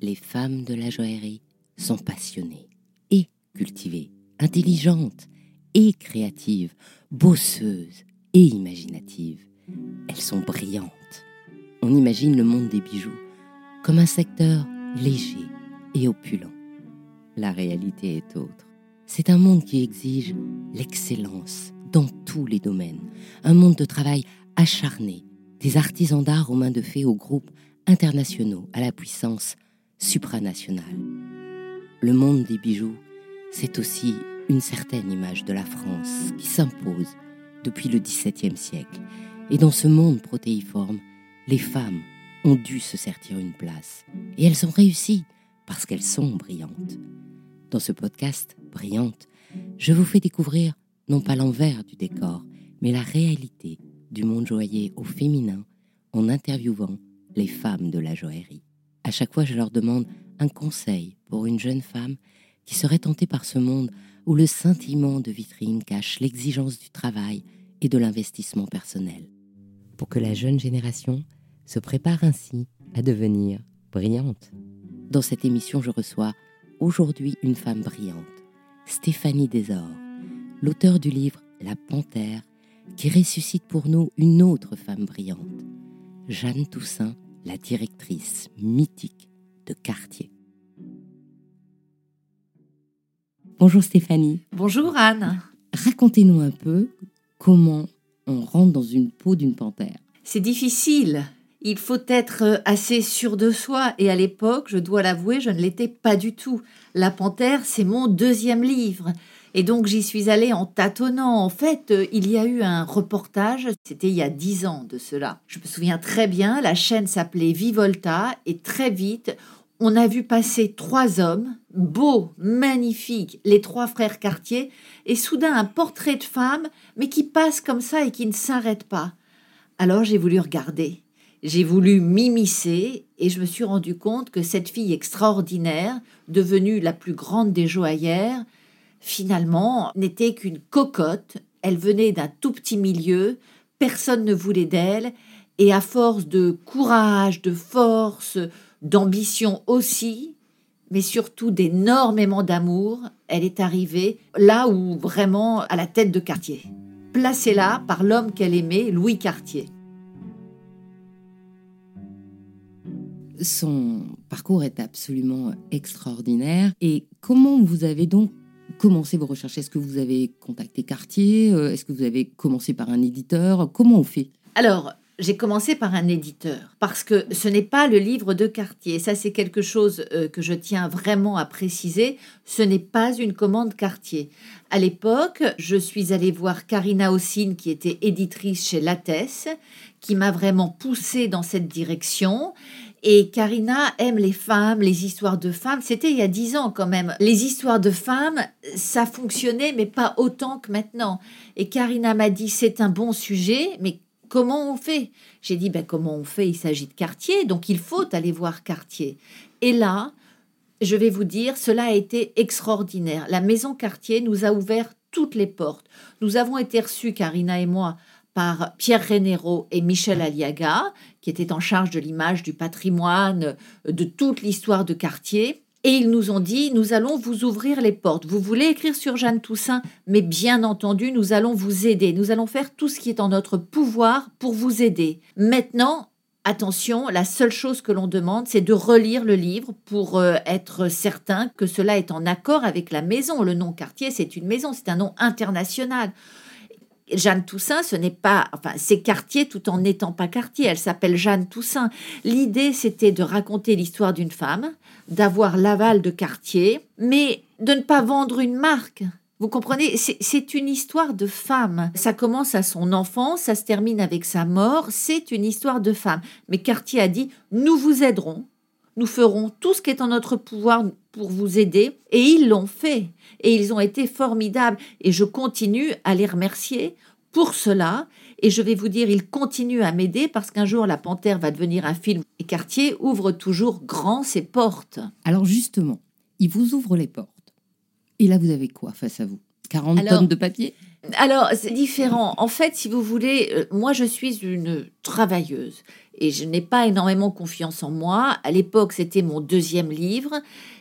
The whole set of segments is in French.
les femmes de la joaillerie sont passionnées et cultivées, intelligentes et créatives, bosseuses et imaginatives. Elles sont brillantes. On imagine le monde des bijoux comme un secteur léger et opulent. La réalité est autre. C'est un monde qui exige l'excellence dans tous les domaines, un monde de travail acharné, des artisans d'art aux mains de fées aux groupes internationaux à la puissance supranationale. Le monde des bijoux, c'est aussi une certaine image de la France qui s'impose depuis le XVIIe siècle. Et dans ce monde protéiforme, les femmes ont dû se sertir une place. Et elles ont réussi parce qu'elles sont brillantes. Dans ce podcast, Brillante, je vous fais découvrir non pas l'envers du décor, mais la réalité du monde joaillier au féminin en interviewant les femmes de la joaillerie. À chaque fois, je leur demande un conseil pour une jeune femme qui serait tentée par ce monde où le scintillement de vitrine cache l'exigence du travail et de l'investissement personnel. Pour que la jeune génération se prépare ainsi à devenir brillante. Dans cette émission, je reçois aujourd'hui une femme brillante, Stéphanie Desor, l'auteur du livre La Panthère, qui ressuscite pour nous une autre femme brillante, Jeanne Toussaint, la directrice mythique de Cartier. Bonjour Stéphanie. Bonjour Anne. Racontez-nous un peu comment on rentre dans une peau d'une panthère. C'est difficile il faut être assez sûr de soi. Et à l'époque, je dois l'avouer, je ne l'étais pas du tout. La Panthère, c'est mon deuxième livre. Et donc j'y suis allée en tâtonnant. En fait, euh, il y a eu un reportage, c'était il y a dix ans de cela. Je me souviens très bien, la chaîne s'appelait Vivolta et très vite, on a vu passer trois hommes, beaux, magnifiques, les trois frères Cartier, et soudain un portrait de femme, mais qui passe comme ça et qui ne s'arrête pas. Alors j'ai voulu regarder. J'ai voulu m'immiscer et je me suis rendu compte que cette fille extraordinaire, devenue la plus grande des joaillères, finalement n'était qu'une cocotte. Elle venait d'un tout petit milieu, personne ne voulait d'elle, et à force de courage, de force, d'ambition aussi, mais surtout d'énormément d'amour, elle est arrivée là où vraiment à la tête de Cartier. Placée là par l'homme qu'elle aimait, Louis Cartier. Son parcours est absolument extraordinaire. Et comment vous avez donc commencé vos recherches Est-ce que vous avez contacté Cartier euh, Est-ce que vous avez commencé par un éditeur? Comment on fait? Alors, j'ai commencé par un éditeur parce que ce n'est pas le livre de Cartier. Ça, c'est quelque chose euh, que je tiens vraiment à préciser. Ce n'est pas une commande Cartier. À l'époque, je suis allée voir Karina Ossine, qui était éditrice chez Lattès, qui m'a vraiment poussée dans cette direction. Et Karina aime les femmes, les histoires de femmes. C'était il y a dix ans quand même. Les histoires de femmes, ça fonctionnait, mais pas autant que maintenant. Et Karina m'a dit, c'est un bon sujet, mais comment on fait? J'ai dit, ben, comment on fait? Il s'agit de Cartier, donc il faut aller voir Cartier. Et là, je vais vous dire, cela a été extraordinaire. La maison Cartier nous a ouvert toutes les portes. Nous avons été reçus, Karina et moi, par Pierre Rénéro et Michel Aliaga, qui étaient en charge de l'image, du patrimoine, de toute l'histoire de quartier. Et ils nous ont dit, nous allons vous ouvrir les portes. Vous voulez écrire sur Jeanne Toussaint, mais bien entendu, nous allons vous aider. Nous allons faire tout ce qui est en notre pouvoir pour vous aider. Maintenant, attention, la seule chose que l'on demande, c'est de relire le livre pour euh, être certain que cela est en accord avec la maison. Le nom quartier, c'est une maison, c'est un nom international. Jeanne Toussaint, ce n'est pas, enfin, c'est Cartier tout en n'étant pas Cartier. Elle s'appelle Jeanne Toussaint. L'idée, c'était de raconter l'histoire d'une femme, d'avoir l'aval de Cartier, mais de ne pas vendre une marque. Vous comprenez, c'est une histoire de femme. Ça commence à son enfance, ça se termine avec sa mort. C'est une histoire de femme. Mais Cartier a dit nous vous aiderons, nous ferons tout ce qui est en notre pouvoir pour vous aider. Et ils l'ont fait. Et ils ont été formidables. Et je continue à les remercier pour cela. Et je vais vous dire, ils continuent à m'aider parce qu'un jour, La Panthère va devenir un film. Et Cartier ouvre toujours grand ses portes. Alors justement, il vous ouvre les portes. Et là, vous avez quoi face à vous? 40 tonnes de papier? Alors, c'est différent. En fait, si vous voulez, euh, moi, je suis une travailleuse et je n'ai pas énormément confiance en moi. À l'époque, c'était mon deuxième livre.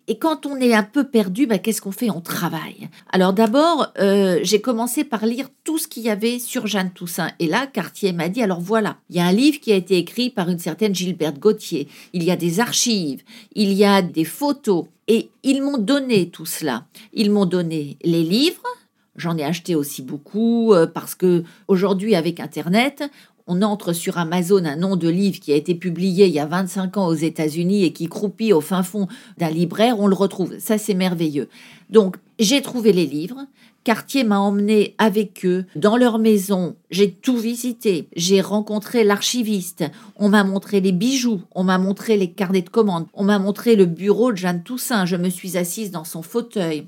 Et quand on est un peu perdu, bah, qu'est-ce qu'on fait? On travaille. Alors d'abord, euh, j'ai commencé par lire tout ce qu'il y avait sur Jeanne Toussaint. Et là, Cartier m'a dit, alors voilà, il y a un livre qui a été écrit par une certaine Gilberte Gauthier. Il y a des archives, il y a des photos. Et ils m'ont donné tout cela. Ils m'ont donné les livres, J'en ai acheté aussi beaucoup euh, parce que aujourd'hui avec Internet, on entre sur Amazon un nom de livre qui a été publié il y a 25 ans aux États-Unis et qui croupit au fin fond d'un libraire, on le retrouve. Ça, c'est merveilleux. Donc, j'ai trouvé les livres. Cartier m'a emmené avec eux dans leur maison. J'ai tout visité. J'ai rencontré l'archiviste. On m'a montré les bijoux. On m'a montré les carnets de commandes. On m'a montré le bureau de Jeanne Toussaint. Je me suis assise dans son fauteuil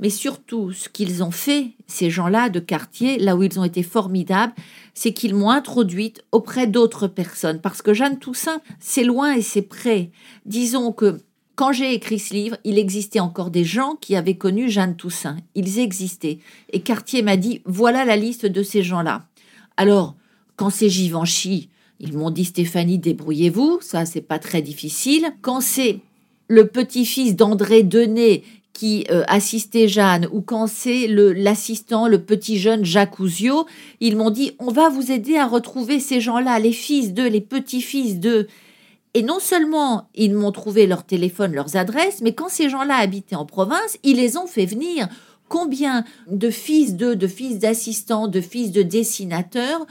mais surtout ce qu'ils ont fait, ces gens-là de quartier, là où ils ont été formidables, c'est qu'ils m'ont introduite auprès d'autres personnes. Parce que Jeanne Toussaint, c'est loin et c'est près. Disons que quand j'ai écrit ce livre, il existait encore des gens qui avaient connu Jeanne Toussaint. Ils existaient. Et Cartier m'a dit, voilà la liste de ces gens-là. Alors, quand c'est Givenchy, ils m'ont dit, Stéphanie, débrouillez-vous, ça, c'est pas très difficile. Quand c'est le petit-fils d'André Denet qui euh, assistait Jeanne ou quand c'est l'assistant, le, petit jeune Jacques Ouzio, ils m'ont dit on va vous aider à retrouver ces gens-là, les fils d'eux, les petits-fils d'eux. Et non seulement ils m'ont trouvé leur téléphone, leurs adresses, mais quand ces gens-là habitaient en province, ils les ont fait venir. Combien de fils d'eux, de fils d'assistants, de fils de dessinateurs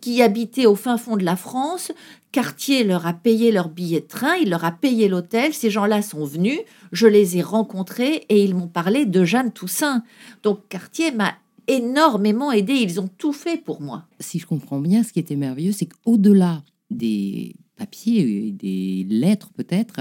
qui habitaient au fin fond de la France Cartier leur a payé leur billet de train, il leur a payé l'hôtel, ces gens-là sont venus, je les ai rencontrés et ils m'ont parlé de Jeanne Toussaint. Donc Cartier m'a énormément aidé, ils ont tout fait pour moi. Si je comprends bien, ce qui était merveilleux, c'est qu'au-delà des papiers et des lettres peut-être,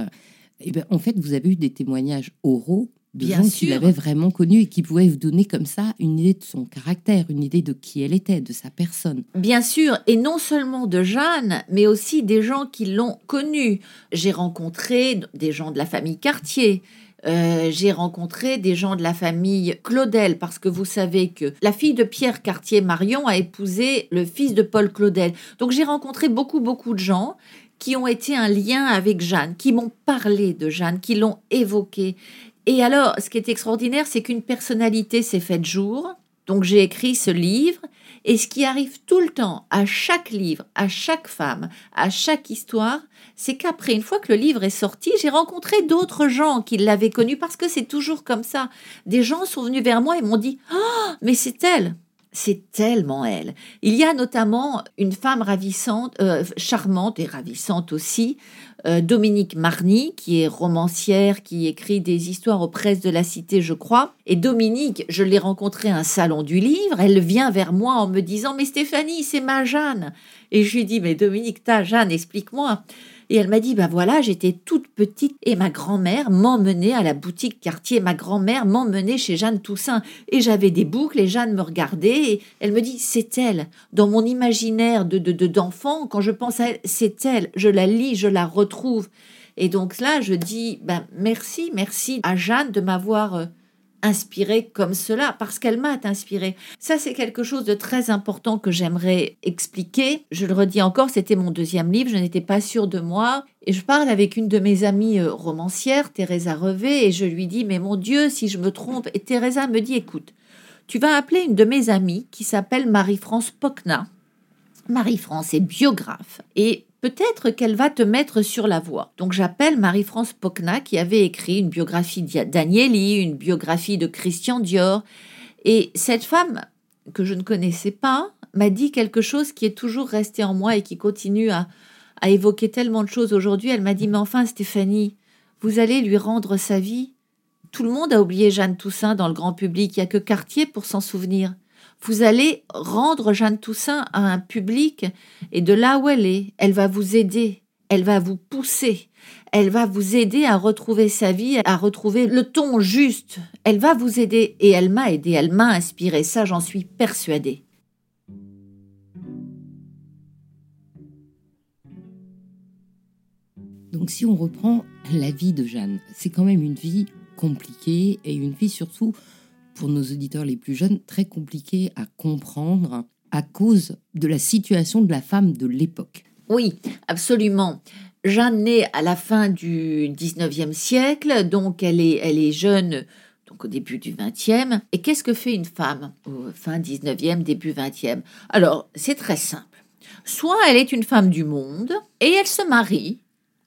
eh ben, en fait, vous avez eu des témoignages oraux de Bien gens qui l'avaient vraiment connu et qui pouvaient vous donner comme ça une idée de son caractère, une idée de qui elle était, de sa personne. Bien sûr, et non seulement de Jeanne, mais aussi des gens qui l'ont connue. J'ai rencontré des gens de la famille Cartier. Euh, j'ai rencontré des gens de la famille Claudel, parce que vous savez que la fille de Pierre Cartier-Marion a épousé le fils de Paul Claudel. Donc j'ai rencontré beaucoup, beaucoup de gens qui ont été un lien avec Jeanne, qui m'ont parlé de Jeanne, qui l'ont évoquée. Et alors, ce qui est extraordinaire, c'est qu'une personnalité s'est faite jour. Donc j'ai écrit ce livre. Et ce qui arrive tout le temps, à chaque livre, à chaque femme, à chaque histoire, c'est qu'après, une fois que le livre est sorti, j'ai rencontré d'autres gens qui l'avaient connu parce que c'est toujours comme ça. Des gens sont venus vers moi et m'ont dit Ah, mais c'est elle c'est tellement elle. Il y a notamment une femme ravissante, euh, charmante et ravissante aussi, euh, Dominique Marny, qui est romancière, qui écrit des histoires aux presses de la cité, je crois. Et Dominique, je l'ai rencontrée à un salon du livre, elle vient vers moi en me disant Mais Stéphanie, c'est ma Jeanne. Et je lui dis Mais Dominique, ta Jeanne, explique-moi. Et elle m'a dit, bah voilà, j'étais toute petite et ma grand-mère m'emmenait à la boutique quartier. Ma grand-mère m'emmenait chez Jeanne Toussaint et j'avais des boucles et Jeanne me regardait et elle me dit, c'est elle. Dans mon imaginaire de, de, d'enfant, quand je pense à elle, c'est elle. Je la lis, je la retrouve. Et donc là, je dis, ben merci, merci à Jeanne de m'avoir euh, inspirée comme cela, parce qu'elle m'a inspirée. Ça, c'est quelque chose de très important que j'aimerais expliquer. Je le redis encore, c'était mon deuxième livre, je n'étais pas sûre de moi. Et je parle avec une de mes amies euh, romancières, Teresa Revé, et je lui dis, mais mon Dieu, si je me trompe. Et Teresa me dit, écoute, tu vas appeler une de mes amies qui s'appelle Marie-France Pocna. Marie-France est biographe. Et peut-être qu'elle va te mettre sur la voie. Donc j'appelle Marie-France Pocna qui avait écrit une biographie d'Agnelli, une biographie de Christian Dior. Et cette femme, que je ne connaissais pas, m'a dit quelque chose qui est toujours resté en moi et qui continue à, à évoquer tellement de choses aujourd'hui. Elle m'a dit, mais enfin Stéphanie, vous allez lui rendre sa vie. Tout le monde a oublié Jeanne Toussaint dans le grand public, il n'y a que Cartier pour s'en souvenir vous allez rendre Jeanne Toussaint à un public et de là où elle est, elle va vous aider, elle va vous pousser, elle va vous aider à retrouver sa vie, à retrouver le ton juste. Elle va vous aider et elle m'a aidé, elle m'a inspiré, ça j'en suis persuadée. Donc si on reprend la vie de Jeanne, c'est quand même une vie compliquée et une vie surtout pour nos auditeurs les plus jeunes, très compliqué à comprendre à cause de la situation de la femme de l'époque. Oui, absolument. Jeanne naît à la fin du 19e siècle, donc elle est, elle est jeune donc au début du 20e. Et qu'est-ce que fait une femme au fin 19e, début 20e Alors, c'est très simple. Soit elle est une femme du monde, et elle se marie,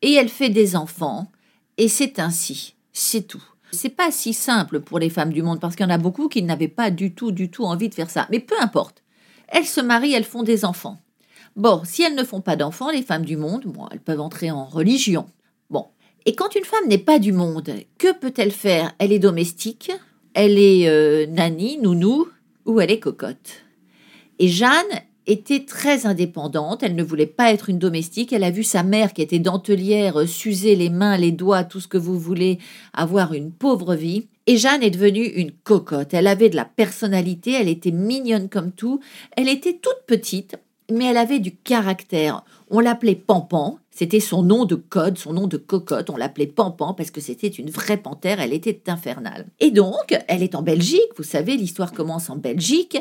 et elle fait des enfants, et c'est ainsi, c'est tout. C'est pas si simple pour les femmes du monde parce qu'il y en a beaucoup qui n'avaient pas du tout, du tout envie de faire ça. Mais peu importe. Elles se marient, elles font des enfants. Bon, si elles ne font pas d'enfants, les femmes du monde, elles peuvent entrer en religion. Bon. Et quand une femme n'est pas du monde, que peut-elle faire? Elle est domestique, elle est euh, nanny, nounou, ou elle est cocotte? Et Jeanne, était très indépendante, elle ne voulait pas être une domestique, elle a vu sa mère qui était dentelière s'user les mains, les doigts, tout ce que vous voulez, avoir une pauvre vie. Et Jeanne est devenue une cocotte, elle avait de la personnalité, elle était mignonne comme tout, elle était toute petite, mais elle avait du caractère. On l'appelait Pampan, c'était son nom de code, son nom de cocotte. On l'appelait Pampan parce que c'était une vraie panthère, elle était infernale. Et donc, elle est en Belgique, vous savez, l'histoire commence en Belgique.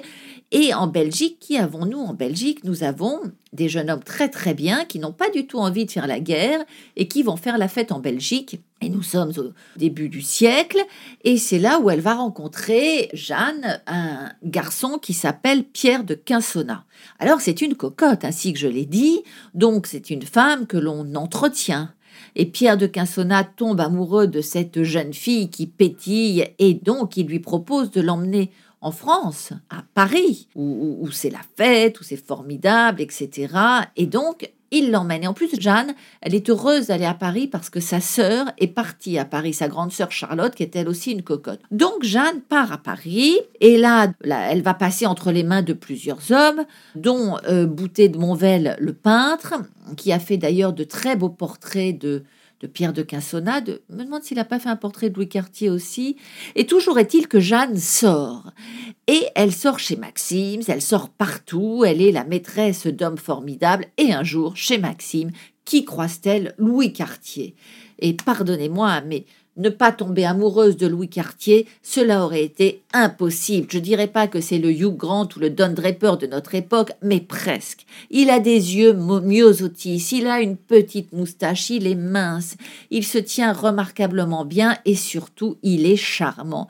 Et en Belgique, qui avons-nous en Belgique? Nous avons des jeunes hommes très très bien qui n'ont pas du tout envie de faire la guerre et qui vont faire la fête en Belgique. Et nous sommes au début du siècle, et c'est là où elle va rencontrer Jeanne, un garçon qui s'appelle Pierre de Quinsonna. Alors c'est une cocotte, ainsi que je l'ai dit, donc c'est une femme que l'on entretient. Et Pierre de Quinsonna tombe amoureux de cette jeune fille qui pétille, et donc il lui propose de l'emmener en France, à Paris, où, c'est la fête, où c'est formidable, etc. Et donc, il l'emmène. Et en plus, Jeanne, elle est heureuse d'aller à Paris parce que sa sœur est partie à Paris, sa grande sœur Charlotte, qui est elle aussi une cocotte. Donc, Jeanne part à Paris et là, elle va passer entre les mains de plusieurs hommes, dont euh, Boutet de Monvel, le peintre, qui a fait d'ailleurs de très beaux portraits de, de Pierre de Quinsonnade. Je me demande s'il n'a pas fait un portrait de Louis Cartier aussi. Et toujours est-il que Jeanne sort. Et elle sort chez Maxime, elle sort partout, elle est la maîtresse d'hommes formidables. Et un jour, chez Maxime, qui croise-t-elle Louis Cartier? Et pardonnez-moi, mais ne pas tomber amoureuse de Louis Cartier, cela aurait été impossible. Je dirais pas que c'est le Hugh Grant ou le Don Draper de notre époque, mais presque. Il a des yeux myosotis, il a une petite moustache, il est mince, il se tient remarquablement bien et surtout il est charmant.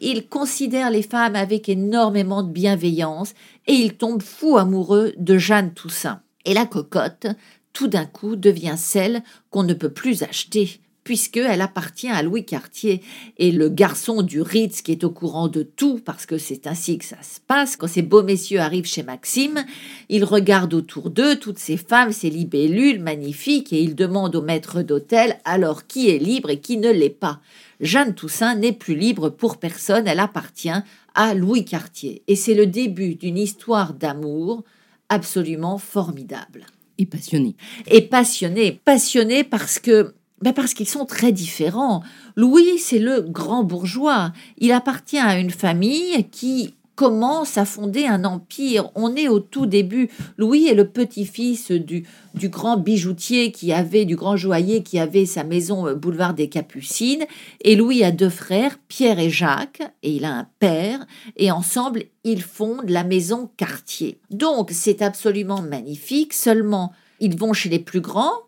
Il considère les femmes avec énormément de bienveillance et il tombe fou amoureux de Jeanne Toussaint. Et la cocotte, tout d'un coup, devient celle qu'on ne peut plus acheter puisqu'elle appartient à Louis Cartier. Et le garçon du Ritz qui est au courant de tout, parce que c'est ainsi que ça se passe, quand ces beaux messieurs arrivent chez Maxime, ils regardent autour d'eux toutes ces femmes, ces libellules magnifiques, et ils demandent au maître d'hôtel alors qui est libre et qui ne l'est pas? Jeanne Toussaint n'est plus libre pour personne, elle appartient à Louis Cartier. Et c'est le début d'une histoire d'amour absolument formidable. Et passionnée. Et passionnée, passionnée parce que ben parce qu'ils sont très différents. Louis, c'est le grand bourgeois. Il appartient à une famille qui commence à fonder un empire. On est au tout début. Louis est le petit-fils du, du grand bijoutier qui avait, du grand joaillier qui avait sa maison euh, boulevard des Capucines. Et Louis a deux frères, Pierre et Jacques, et il a un père. Et ensemble, ils fondent la maison Cartier. Donc, c'est absolument magnifique. Seulement, ils vont chez les plus grands,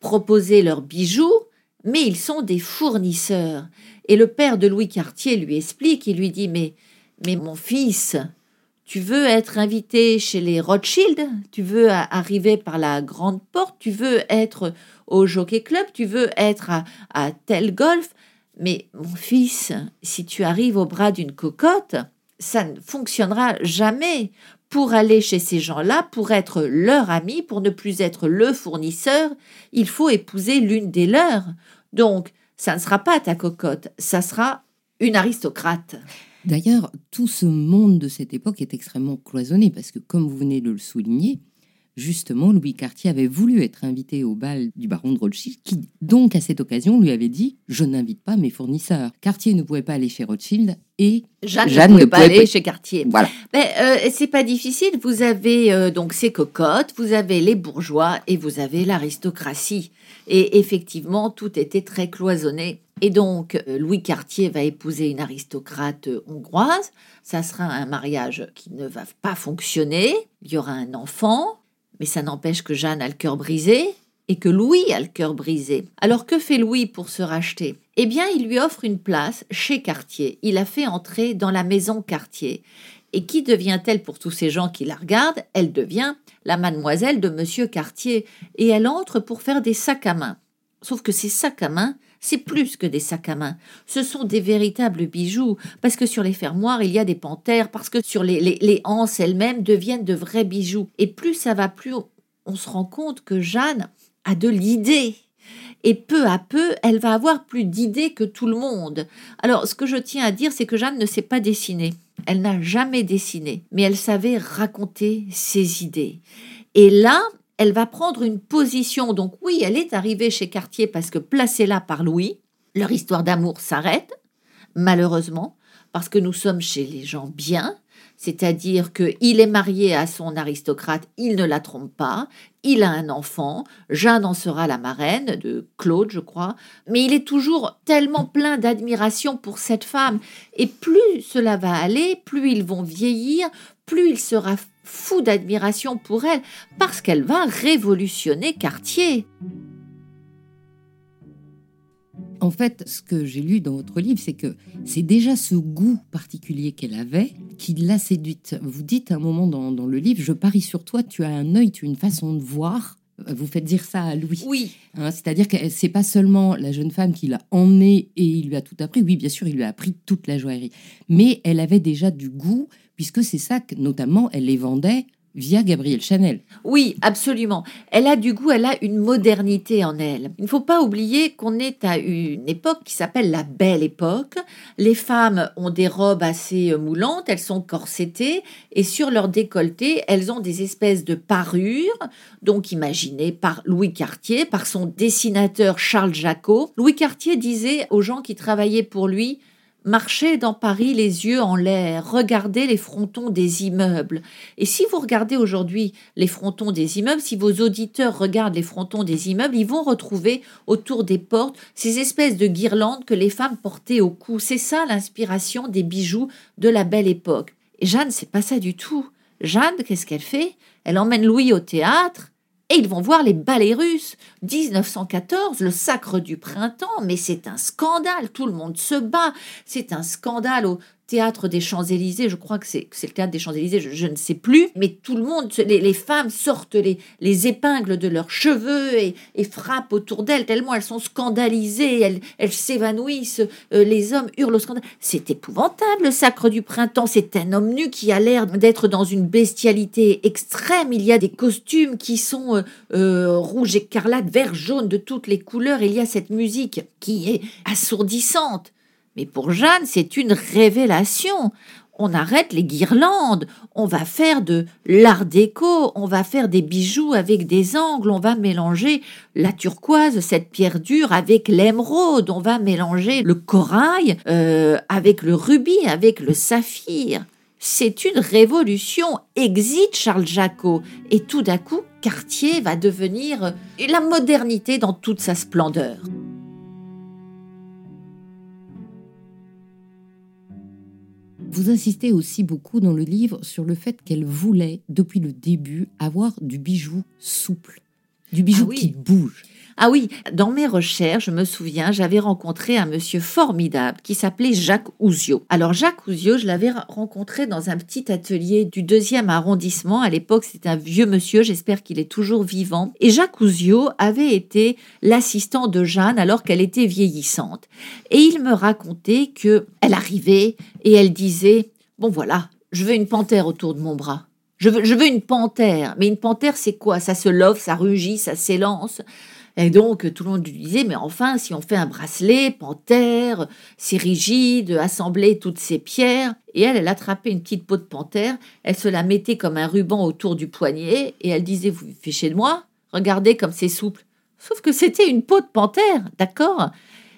proposer leurs bijoux, mais ils sont des fournisseurs. Et le père de Louis Cartier lui explique, il lui dit Mais, mais mon fils, tu veux être invité chez les Rothschild, tu veux arriver par la grande porte, tu veux être au Jockey Club, tu veux être à, à tel golf? Mais mon fils, si tu arrives au bras d'une cocotte, ça ne fonctionnera jamais pour aller chez ces gens-là, pour être leur ami, pour ne plus être le fournisseur, il faut épouser l'une des leurs. Donc, ça ne sera pas ta cocotte, ça sera une aristocrate. D'ailleurs, tout ce monde de cette époque est extrêmement cloisonné parce que, comme vous venez de le souligner, justement, Louis Cartier avait voulu être invité au bal du baron de Rothschild, qui donc à cette occasion lui avait dit Je n'invite pas mes fournisseurs. Cartier ne pouvait pas aller chez Rothschild et Jeanne, ne pouvait pas aller chez Cartier. Voilà. Mais euh, c'est pas difficile. Vous avez euh, donc ces cocottes, vous avez les bourgeois et vous avez l'aristocratie. Et effectivement, tout était très cloisonné. Et donc, euh, Louis Cartier va épouser une aristocrate hongroise. Ça sera un mariage qui ne va pas fonctionner. Il y aura un enfant, mais ça n'empêche que Jeanne a le cœur brisé et que Louis a le cœur brisé. Alors que fait Louis pour se racheter? Eh bien, il lui offre une place chez Cartier. Il a fait entrer dans la maison Cartier. Et qui devient-elle pour tous ces gens qui la regardent? Elle devient la mademoiselle de Monsieur Cartier. Et elle entre pour faire des sacs à main. Sauf que ces sacs à main, c'est plus que des sacs à main. Ce sont des véritables bijoux, parce que sur les fermoirs, il y a des panthères, parce que sur les, les, anses elles-mêmes deviennent de vrais bijoux. Et plus ça va, plus on se rend compte que Jeanne a de l'idée. Et peu à peu, elle va avoir plus d'idées que tout le monde. Alors, ce que je tiens à dire, c'est que Jeanne ne sait pas dessiner. Elle n'a jamais dessiné, mais elle savait raconter ses idées. Et là, elle va prendre une position. Donc oui, elle est arrivée chez Cartier parce que placée là par Louis, leur histoire d'amour s'arrête, malheureusement, parce que nous sommes chez les gens bien, c'est-à-dire qu'il est marié à son aristocrate, il ne la trompe pas, il a un enfant, Jeanne en sera la marraine de Claude, je crois, mais il est toujours tellement plein d'admiration pour cette femme, et plus cela va aller, plus ils vont vieillir, plus il sera fou d'admiration pour elle, parce qu'elle va révolutionner Cartier. En fait, ce que j'ai lu dans votre livre, c'est que c'est déjà ce goût particulier qu'elle avait qui l'a séduite. Vous dites à un moment dans, le livre, je parie sur toi, tu as un œil, tu as une façon de voir. Vous faites dire ça à Louis. Oui. Hein, c'est-à-dire que c'est pas seulement la jeune femme qui l'a emmenée et il lui a tout appris. Oui, bien sûr, il lui a appris toute la joaillerie. Mais elle avait déjà du goût, puisque c'est ça que, notamment, elle les vendait via Gabrielle Chanel. Oui, absolument. Elle a du goût, elle a une modernité en elle. Il ne faut pas oublier qu'on est à une époque qui s'appelle la belle époque. Les femmes ont des robes assez euh, moulantes, elles sont corsetées et sur leur décolleté, elles ont des espèces de parures, donc imaginées par Louis Cartier, par son dessinateur Charles Jacot. Louis Cartier disait aux gens qui travaillaient pour lui Marchez dans Paris les yeux en l'air, regardez les frontons des immeubles. Et si vous regardez aujourd'hui les frontons des immeubles, si vos auditeurs regardent les frontons des immeubles, ils vont retrouver autour des portes ces espèces de guirlandes que les femmes portaient au cou. C'est ça l'inspiration des bijoux de la belle époque. Et Jeanne, c'est pas ça du tout. Jeanne, qu'est-ce qu'elle fait? Elle emmène Louis au théâtre, et ils vont voir les ballets russes. 1914, le sacre du printemps, mais c'est un scandale, tout le monde se bat, c'est un scandale au théâtre des Champs-Élysées, je crois que c'est le théâtre des Champs-Élysées, je, ne sais plus, mais tout le monde, les, femmes sortent les, les, épingles de leurs cheveux et, frappent autour d'elles, tellement elles sont scandalisées, elles, elles s'évanouissent, euh, les hommes hurlent au scandale. C'est épouvantable, le sacre du printemps, c'est un homme nu qui a l'air d'être dans une bestialité extrême, il y a des costumes qui sont euh, euh, rouge, écarlate, vert, jaune, de toutes les couleurs, il y a cette musique qui est assourdissante. Mais pour Jeanne, c'est une révélation. On arrête les guirlandes, on va faire de l'art déco, on va faire des bijoux avec des angles, on va mélanger la turquoise, cette pierre dure, avec l'émeraude, on va mélanger le corail euh, avec le rubis, avec le saphir. C'est une révolution, exit Charles Jacot. Et tout d'un coup, Cartier va devenir la modernité dans toute sa splendeur. Vous insistez aussi beaucoup dans le livre sur le fait qu'elle voulait, depuis le début, avoir du bijou souple, du bijou ah qui bouge. Ah oui, dans mes recherches, je me souviens, j'avais rencontré un monsieur formidable qui s'appelait Jacques Ouzio. Alors Jacques Ouzio, je l'avais rencontré dans un petit atelier du deuxième arrondissement. À l'époque, c'était un vieux monsieur, j'espère qu'il est toujours vivant. Et Jacques Ouzio avait été l'assistant de Jeanne alors qu'elle était vieillissante. Et il me racontait que elle arrivait et elle disait, bon voilà, je veux une panthère autour de mon bras. Je veux, je veux une panthère. Mais une panthère, c'est quoi? Ça se love, ça rugit, ça s'élance. Et donc, tout le monde lui disait, mais enfin, si on fait un bracelet, panthère, c'est rigide, assembler toutes ces pierres. Et elle, elle attrapait une petite peau de panthère, elle se la mettait comme un ruban autour du poignet, et elle disait, vous fichez de moi Regardez comme c'est souple. Sauf que c'était une peau de panthère, d'accord?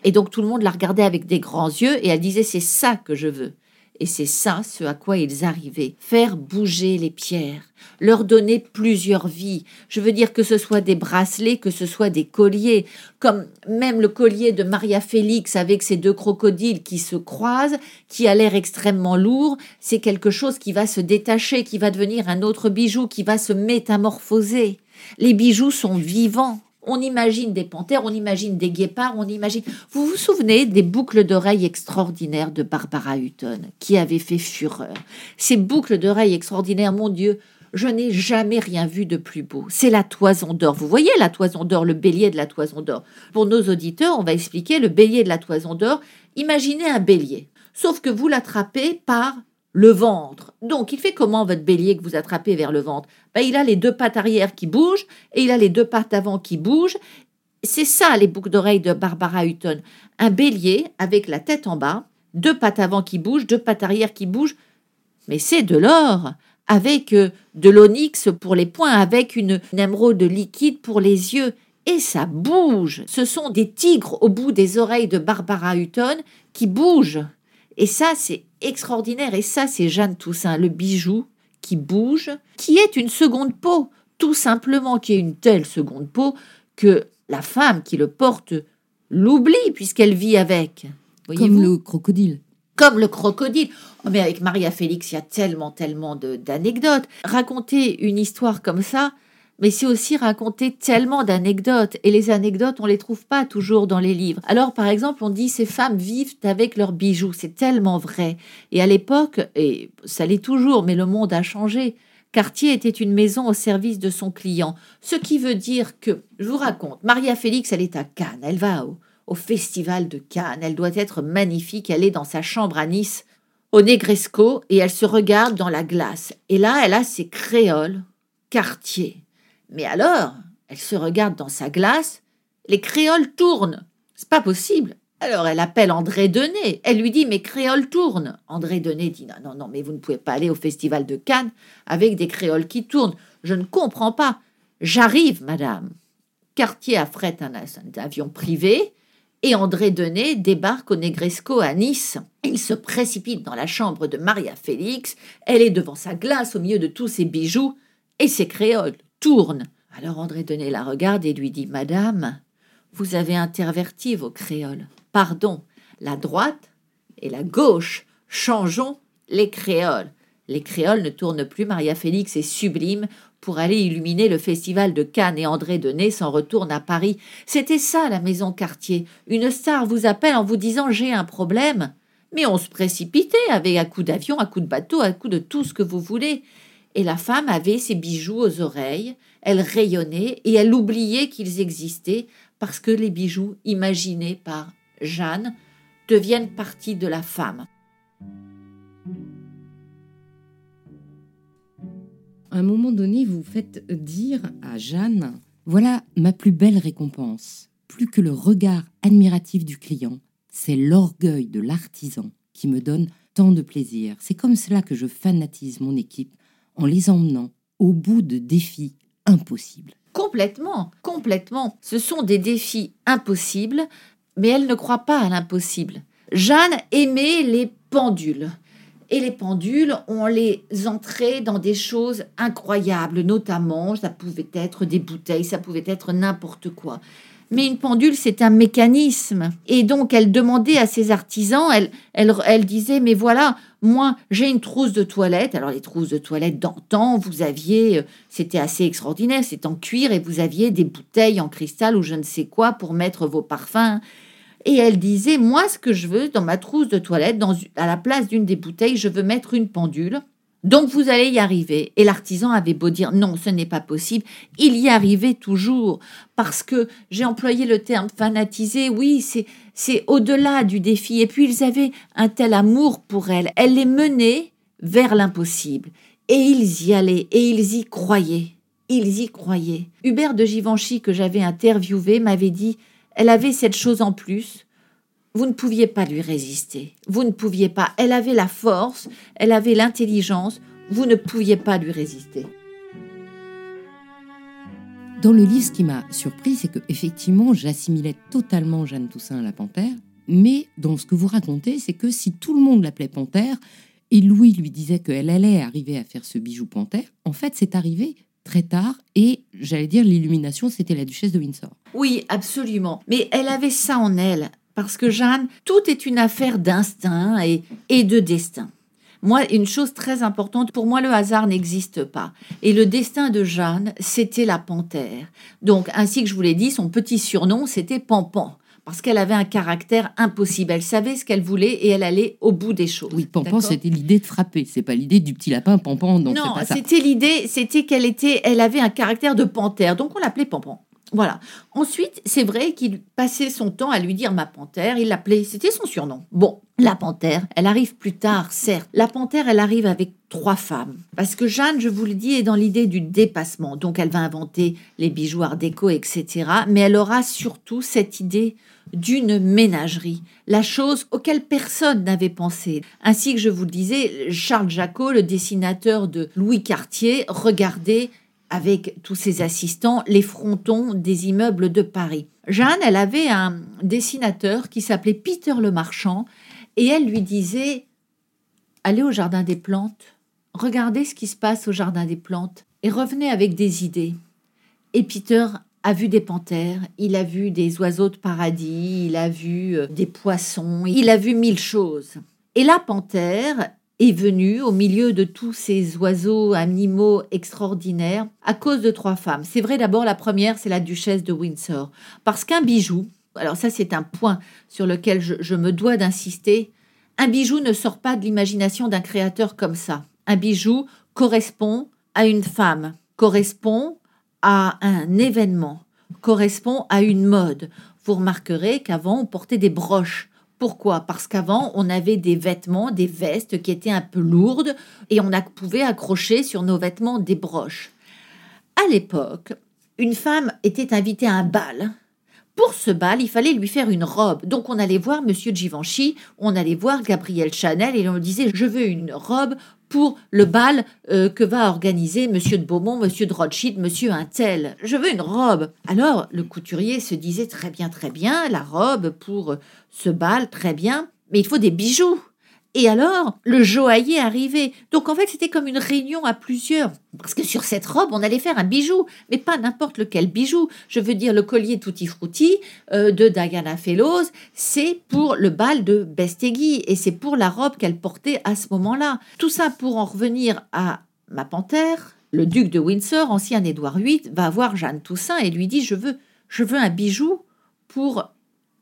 Et donc, tout le monde la regardait avec des grands yeux, et elle disait, c'est ça que je veux. Et c'est ça ce à quoi ils arrivaient. Faire bouger les pierres, leur donner plusieurs vies. Je veux dire que ce soit des bracelets, que ce soit des colliers, comme même le collier de Maria Félix avec ces deux crocodiles qui se croisent, qui a l'air extrêmement lourd. C'est quelque chose qui va se détacher, qui va devenir un autre bijou, qui va se métamorphoser. Les bijoux sont vivants. On imagine des panthères, on imagine des guépards, on imagine. Vous vous souvenez des boucles d'oreilles extraordinaires de Barbara Hutton, qui avaient fait fureur? Ces boucles d'oreilles extraordinaires, mon Dieu, je n'ai jamais rien vu de plus beau. C'est la toison d'or. Vous voyez la toison d'or, le bélier de la toison d'or. Pour nos auditeurs, on va expliquer le bélier de la toison d'or. Imaginez un bélier, sauf que vous l'attrapez par le ventre. Donc, il fait comment votre bélier que vous attrapez vers le ventre? Ben, Il a les deux pattes arrière qui bougent et il a les deux pattes avant qui bougent. C'est ça les boucles d'oreilles de Barbara Hutton. Un bélier avec la tête en bas, deux pattes avant qui bougent, deux pattes arrière qui bougent. Mais c'est de l'or avec euh, de l'onyx pour les poings, avec une, une émeraude liquide pour les yeux. Et ça bouge. Ce sont des tigres au bout des oreilles de Barbara Hutton qui bougent. Et ça, c'est extraordinaire. Et ça, c'est Jeanne Toussaint, le bijou qui bouge, qui est une seconde peau, tout simplement, qui est une telle seconde peau que la femme qui le porte l'oublie puisqu'elle vit avec. Comme le crocodile. Comme le crocodile. Oh, mais avec Maria Félix, il y a tellement, tellement d'anecdotes. Raconter une histoire comme ça, mais c'est aussi raconter tellement d'anecdotes. Et les anecdotes, on les trouve pas toujours dans les livres. Alors, par exemple, on dit ces femmes vivent avec leurs bijoux. C'est tellement vrai. Et à l'époque, et ça l'est toujours, mais le monde a changé. Cartier était une maison au service de son client. Ce qui veut dire que, je vous raconte, Maria Félix, elle est à Cannes. Elle va au, au festival de Cannes. Elle doit être magnifique. Elle est dans sa chambre à Nice, au Negresco, et elle se regarde dans la glace. Et là, elle a ses créoles Cartier. Mais alors, elle se regarde dans sa glace, les créoles tournent. C'est pas possible. Alors elle appelle André Denet. Elle lui dit Mais créoles tournent. André Denet dit Non, non, non, mais vous ne pouvez pas aller au festival de Cannes avec des créoles qui tournent. Je ne comprends pas. J'arrive, madame. Cartier affrète un, un avion privé et André Denet débarque au Negresco à Nice. Il se précipite dans la chambre de Maria Félix. Elle est devant sa glace au milieu de tous ses bijoux et ses créoles tourne. Alors André Denet la regarde et lui dit Madame, vous avez interverti vos créoles. Pardon, la droite et la gauche. Changeons les créoles. Les créoles ne tournent plus. Maria Félix est sublime. Pour aller illuminer le festival de Cannes et André Denet s'en retourne à Paris. C'était ça la maison quartier. Une star vous appelle en vous disant j'ai un problème. Mais on se précipitait avec un coup d'avion, un coup de bateau, un coup de tout ce que vous voulez et la femme avait ses bijoux aux oreilles, elle rayonnait et elle oubliait qu'ils existaient parce que les bijoux imaginés par Jeanne deviennent partie de la femme. À un moment donné, vous faites dire à Jeanne, voilà ma plus belle récompense. Plus que le regard admiratif du client, c'est l'orgueil de l'artisan qui me donne tant de plaisir. C'est comme cela que je fanatise mon équipe en les emmenant au bout de défis impossibles. Complètement, complètement. Ce sont des défis impossibles, mais elle ne croit pas à l'impossible. Jeanne aimait les pendules. Et les pendules, on les entrait dans des choses incroyables, notamment, ça pouvait être des bouteilles, ça pouvait être n'importe quoi. Mais une pendule, c'est un mécanisme. Et donc, elle demandait à ses artisans, elle, elle, elle disait, mais voilà, moi, j'ai une trousse de toilette. Alors, les trousses de toilette d'antan, vous aviez, euh, c'était assez extraordinaire, c'est en cuir et vous aviez des bouteilles en cristal ou je ne sais quoi pour mettre vos parfums. Et elle disait, moi, ce que je veux dans ma trousse de toilette, à la place d'une des bouteilles, je veux mettre une pendule. Donc vous allez y arriver. Et l'artisan avait beau dire non, ce n'est pas possible, il y arrivait toujours. Parce que j'ai employé le terme fanatisé, oui, c'est, c'est au-delà du défi. Et puis ils avaient un tel amour pour elle. Elle les menait vers l'impossible. Et ils y allaient, et ils y croyaient. Ils y croyaient. Hubert de Givenchy, que j'avais interviewé, m'avait dit elle avait cette chose en plus vous ne pouviez pas lui résister. Vous ne pouviez pas. Elle avait la force, elle avait l'intelligence, vous ne pouviez pas lui résister. Dans le livre, ce qui m'a surpris, c'est que effectivement, j'assimilais totalement Jeanne Toussaint à la panthère, Mais dans ce que vous racontez, c'est que si tout le monde l'appelait panthère, et Louis lui disait qu'elle allait arriver à faire ce bijou panthère, en fait, c'est arrivé très tard et j'allais dire l'illumination, c'était la duchesse de Windsor. Oui, absolument. Mais elle avait ça en elle, parce que Jeanne, tout est une affaire d'instinct et, et de destin. Moi, une chose très importante, pour moi, le hasard n'existe pas. Et le destin de Jeanne, c'était la panthère. Donc, ainsi que je vous l'ai dit, son petit surnom, c'était Pampan parce qu'elle avait un caractère impossible. Elle savait ce qu'elle voulait et elle allait au bout des choses. Oui, Pampan, c'était l'idée de frapper. C'est pas l'idée du petit lapin Pampan. non, c'était l'idée, c'était qu'elle était, elle avait un caractère de panthère, donc on l'appelait Pampan. Voilà. Ensuite, c'est vrai qu'il passait son temps à lui dire ma panthère, il l'appelait, c'était son surnom. Bon, la panthère, elle arrive plus tard, certes. La panthère, elle arrive avec trois femmes. Parce que Jeanne, je vous le dis, est dans l'idée du dépassement. Donc elle va inventer les bijoux art déco, etc. Mais elle aura surtout cette idée d'une ménagerie, la chose auquel personne n'avait pensé. Ainsi que je vous le disais, Charles Jacot, le dessinateur de Louis Cartier, regardait avec tous ses assistants les frontons des immeubles de Paris. Jeanne, elle avait un dessinateur qui s'appelait Peter le Marchand et elle lui disait Allez au jardin des plantes, regardez ce qui se passe au jardin des plantes et revenez avec des idées. Et Peter a vu des panthères, il a vu des oiseaux de paradis, il a vu euh, des poissons, il a vu mille choses. Et la panthère, est venu au milieu de tous ces oiseaux, animaux extraordinaires, à cause de trois femmes. C'est vrai d'abord, la première, c'est la duchesse de Windsor. Parce qu'un bijou, alors ça c'est un point sur lequel je, je me dois d'insister, un bijou ne sort pas de l'imagination d'un créateur comme ça. Un bijou correspond à une femme, correspond à un événement, correspond à une mode. Vous remarquerez qu'avant on portait des broches pourquoi? Parce qu'avant, on avait des vêtements, des vestes qui étaient un peu lourdes et on pouvait accrocher sur nos vêtements des broches. À l'époque, une femme était invitée à un bal. Pour ce bal, il fallait lui faire une robe. Donc on allait voir Monsieur Givenchy, on allait voir Gabriel Chanel et on disait je veux une robe pour le bal euh, que va organiser Monsieur de Beaumont, Monsieur de Rothschild, Monsieur Intel. Je veux une robe. Alors le couturier se disait très bien, très bien, la robe pour ce bal, très bien, mais il faut des bijoux. Et alors, le joaillier arrivait. Donc en fait, c'était comme une réunion à plusieurs. Parce que sur cette robe, on allait faire un bijou, mais pas n'importe lequel bijou. Je veux dire, le collier Tutti Frutti euh, de Diana Fellows, c'est pour le bal de Bestegui et c'est pour la robe qu'elle portait à ce moment-là. Tout ça pour en revenir à ma panthère. Le duc de Windsor, ancien Édouard VIII, va voir Jeanne Toussaint et lui dit Je veux, je veux un bijou pour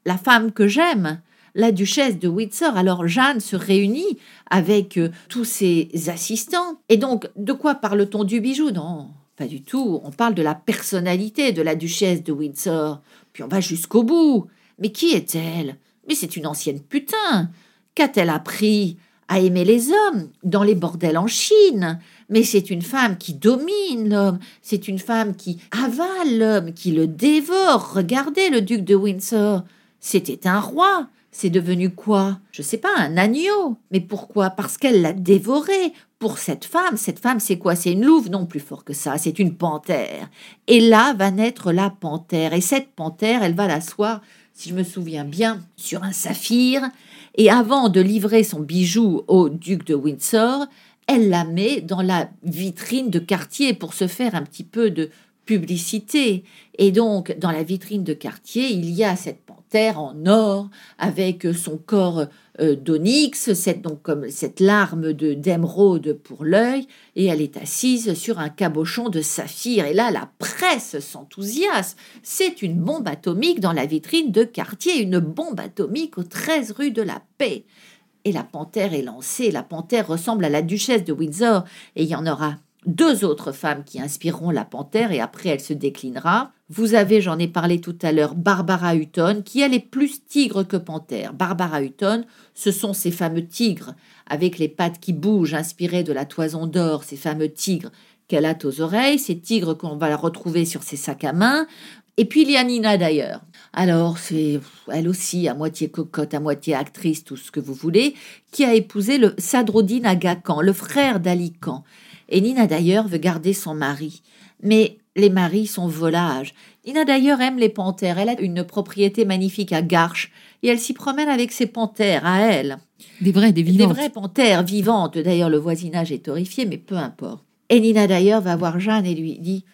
la femme que j'aime la duchesse de Windsor. Alors Jeanne se réunit avec euh, tous ses assistants. Et donc, de quoi parle-t-on du bijou? Non, pas du tout. On parle de la personnalité de la duchesse de Windsor. Puis on va jusqu'au bout. Mais qui est-elle? Mais c'est une ancienne putain. Qu'a-t-elle appris à aimer les hommes dans les bordels en Chine? Mais c'est une femme qui domine l'homme, c'est une femme qui avale l'homme, qui le dévore. Regardez le duc de Windsor, c'était un roi, c'est devenu quoi? Je sais pas, un agneau. Mais pourquoi? Parce qu'elle l'a dévoré. Pour cette femme, cette femme, c'est quoi? C'est une louve Non, plus fort que ça, c'est une panthère. Et là va naître la panthère. Et cette panthère, elle va l'asseoir, si je me souviens bien, sur un saphir. Et avant de livrer son bijou au duc de Windsor, elle la met dans la vitrine de quartier pour se faire un petit peu de publicité. Et donc, dans la vitrine de quartier, il y a cette en or avec son corps euh, d'onyx, cette, donc comme cette larme de d'émeraude pour l'œil, et elle est assise sur un cabochon de saphir. Et là, la presse s'enthousiasme. C'est une bombe atomique dans la vitrine de quartier, une bombe atomique aux 13 rue de la Paix. Et la panthère est lancée. La panthère ressemble à la duchesse de Windsor, et il y en aura deux autres femmes qui inspireront la panthère et après elle se déclinera. Vous avez, j'en ai parlé tout à l'heure, Barbara Hutton, qui elle est plus tigre que panthère. Barbara Hutton, ce sont ces fameux tigres avec les pattes qui bougent, inspirés de la toison d'or, ces fameux tigres qu'elle a aux oreilles, ces tigres qu'on va retrouver sur ses sacs à main. Et puis il y a Nina d'ailleurs. Alors c'est elle aussi à moitié cocotte, à moitié actrice, tout ce que vous voulez, qui a épousé le Sadruddin Aga Khan, le frère d'Ali Khan. Et Nina d'ailleurs veut garder son mari. Mais les maris sont volages. Nina d'ailleurs aime les panthères. Elle a une propriété magnifique à Garches et elle s'y promène avec ses panthères à elle. Des vraies, des vivantes. Des vraies panthères vivantes. D'ailleurs, le voisinage est horrifié, mais peu importe. Et Nina d'ailleurs va voir Jeanne et lui dit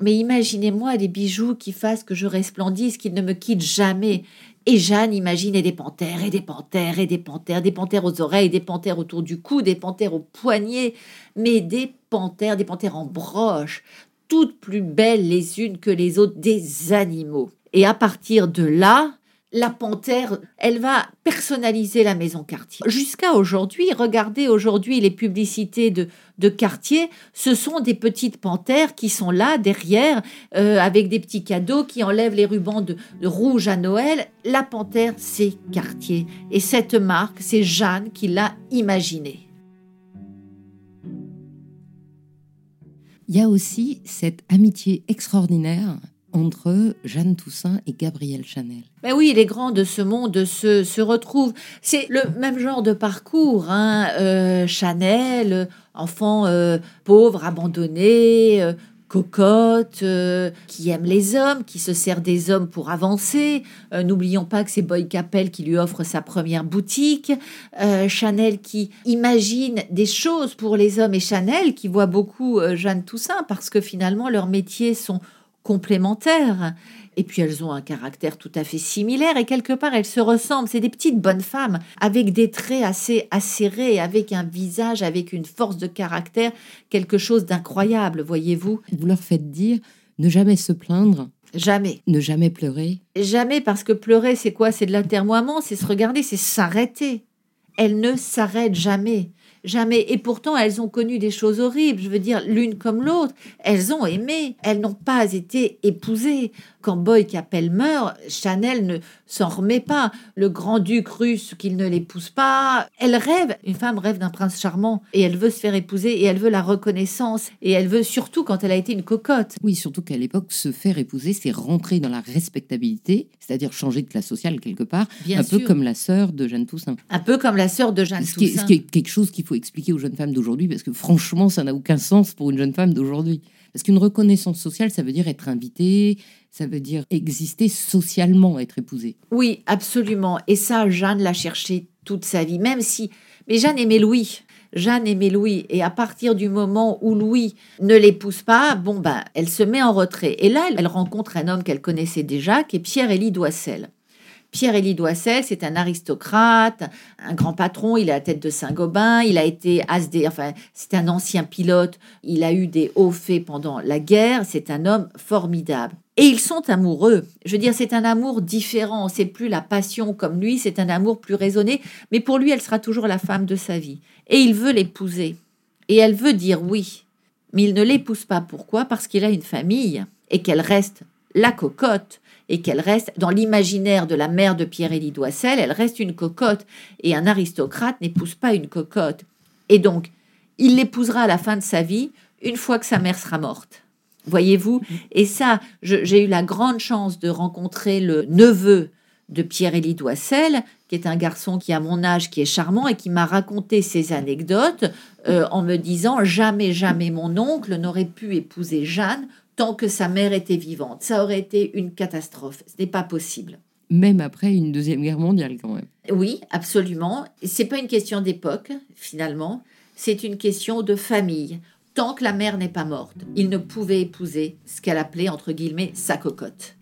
Mais imaginez-moi des bijoux qui fassent que je resplendisse, qu'ils ne me quittent jamais. Et Jeanne imaginait des panthères et des panthères et des panthères, des panthères aux oreilles, des panthères autour du cou, des panthères aux poignets, mais des panthères, des panthères en broche, toutes plus belles les unes que les autres, des animaux. Et à partir de là, la panthère, elle va personnaliser la maison quartier. Jusqu'à aujourd'hui, regardez aujourd'hui les publicités de, de quartier, ce sont des petites panthères qui sont là derrière euh, avec des petits cadeaux qui enlèvent les rubans de, de rouge à Noël. La panthère, c'est quartier. Et cette marque, c'est Jeanne qui l'a imaginée. Il y a aussi cette amitié extraordinaire entre Jeanne Toussaint et Gabrielle Chanel. Ben oui, les grands de ce monde se, se retrouvent. C'est le même genre de parcours. Hein. Euh, Chanel, enfant euh, pauvre, abandonné, euh, cocotte, qui aime les hommes, qui se sert des hommes pour avancer. N'oublions pas que c'est Boy Capel qui lui offre sa première boutique. Chanel qui imagine des choses pour les hommes et Chanel qui voit beaucoup Jeanne Toussaint parce que finalement leurs métiers sont complémentaires. Et puis elles ont un caractère tout à fait similaire et quelque part elles se ressemblent. C'est des petites bonnes femmes avec des traits assez acérés, avec un visage, avec une force de caractère, quelque chose d'incroyable, voyez-vous. Vous leur faites dire ne jamais se plaindre. Jamais. Ne jamais pleurer. Jamais parce que pleurer c'est quoi? C'est de l'atermoiement, c'est se regarder, c'est s'arrêter. Elles ne s'arrêtent jamais. Jamais. Et pourtant, elles ont connu des choses horribles. Je veux dire, l'une comme l'autre. Elles ont aimé. Elles n'ont pas été épousées. Quand Boy Capel meurt, Chanel ne s'en remet pas. Le grand-duc russe qu'il ne l'épouse pas. Elle rêve. Une femme rêve d'un prince charmant et elle veut se faire épouser et elle veut la reconnaissance et elle veut surtout quand elle a été une cocotte. Oui, surtout qu'à l'époque, se faire épouser, c'est rentrer dans la respectabilité, c'est-à-dire changer de classe sociale quelque part, un peu comme la sœur de Jeanne Toussaint. Un peu comme la sœur de Jeanne Toussaint. ce qui est quelque chose qu'il faut expliquer aux jeunes femmes d'aujourd'hui, parce que franchement, ça n'a aucun sens pour une jeune femme d'aujourd'hui. Parce qu'une reconnaissance sociale, ça veut dire être invitée, ça veut dire exister socialement, être épousée. Oui, absolument. Et ça, Jeanne l'a cherché toute sa vie, même si... Mais Jeanne aimait Louis. Jeanne aimait Louis. Et à partir du moment où Louis ne l'épouse pas, bon, ben, elle se met en retrait. Et là, elle rencontre un homme qu'elle connaissait déjà, qui est Pierre-Élie Doissel. Pierre-Élie Doissel, c'est un aristocrate, un grand patron, il est à la tête de Saint-Gobain, il a été ASD, enfin, c'est un ancien pilote, il a eu des hauts faits pendant la guerre, c'est un homme formidable. Et ils sont amoureux. Je veux dire, c'est un amour différent. C'est plus la passion comme lui, c'est un amour plus raisonné. Mais pour lui, elle sera toujours la femme de sa vie. Et il veut l'épouser. Et elle veut dire oui. Mais il ne l'épouse pas. Pourquoi? Parce qu'il a une famille et qu'elle reste la cocotte et qu'elle reste dans l'imaginaire de la mère de Pierre-Élie Doissel, elle reste une cocotte et un aristocrate n'épouse pas une cocotte. Et donc, il l'épousera à la fin de sa vie, une fois que sa mère sera morte. Voyez-vous? Et ça, j'ai eu la grande chance de rencontrer le neveu de Pierre-Élie Doissel, qui est un garçon qui a mon âge, qui est charmant et qui m'a raconté ses anecdotes euh, en me disant jamais, jamais mon oncle n'aurait pu épouser Jeanne tant que sa mère était vivante. Ça aurait été une catastrophe. Ce n'est pas possible. Même après une deuxième guerre mondiale, quand même. Oui, absolument. C'est pas une question d'époque, finalement. C'est une question de famille. Tant que la mère n'est pas morte, il ne pouvait épouser ce qu'elle appelait, entre guillemets, sa cocotte.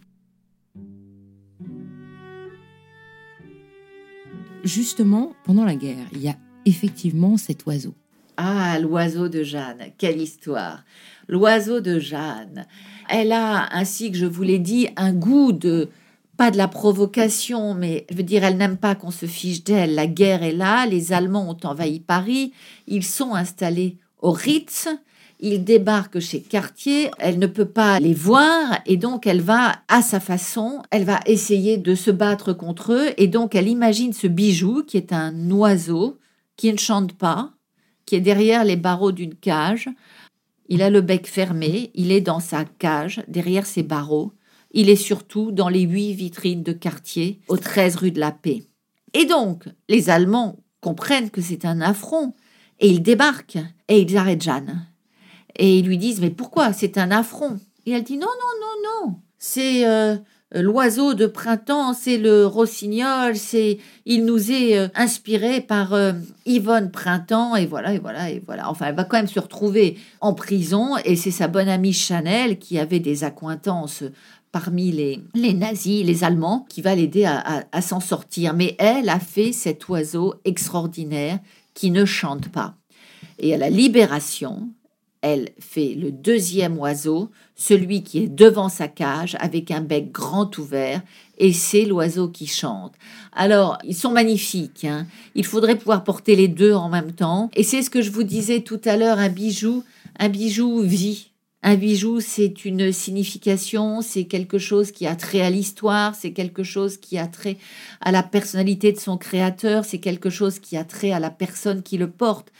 Justement, pendant la guerre, il y a effectivement cet oiseau. Ah, l'oiseau de Jeanne, quelle histoire l'oiseau de Jeanne. Elle a, ainsi que je vous l'ai dit, un goût de pas de la provocation, mais je veux dire, elle n'aime pas qu'on se fiche d'elle. La guerre est là, les Allemands ont envahi Paris, ils sont installés au Ritz, ils débarquent chez Cartier, elle ne peut pas les voir et donc elle va, à sa façon, elle va essayer de se battre contre eux et donc elle imagine ce bijou qui est un oiseau qui ne chante pas, qui est derrière les barreaux d'une cage, il a le bec fermé, il est dans sa cage, derrière ses barreaux. Il est surtout dans les huit vitrines de quartier, au 13 rue de la Paix. Et donc, les Allemands comprennent que c'est un affront, et ils débarquent, et ils arrêtent Jeanne. Et ils lui disent, mais pourquoi? C'est un affront. Et elle dit, non, non, non, non, c'est euh, l'oiseau de printemps, c'est le rossignol, c'est il nous est euh, inspiré par euh, Yvonne Printemps et voilà et voilà et voilà. Enfin, elle va quand même se retrouver en prison et c'est sa bonne amie Chanel qui avait des accointances parmi les, les nazis, les Allemands, qui va l'aider à, à s'en sortir. Mais elle a fait cet oiseau extraordinaire qui ne chante pas. Et à la libération, elle fait le deuxième oiseau, celui qui est devant sa cage avec un bec grand ouvert, et c'est l'oiseau qui chante. Alors, ils sont magnifiques. Hein. Il faudrait pouvoir porter les deux en même temps. Et c'est ce que je vous disais tout à l'heure, un bijou, un bijou vit. Un bijou, c'est une signification, c'est quelque chose qui a trait à l'histoire, c'est quelque chose qui a trait à la personnalité de son créateur, c'est quelque chose qui a trait à la personne qui le porte.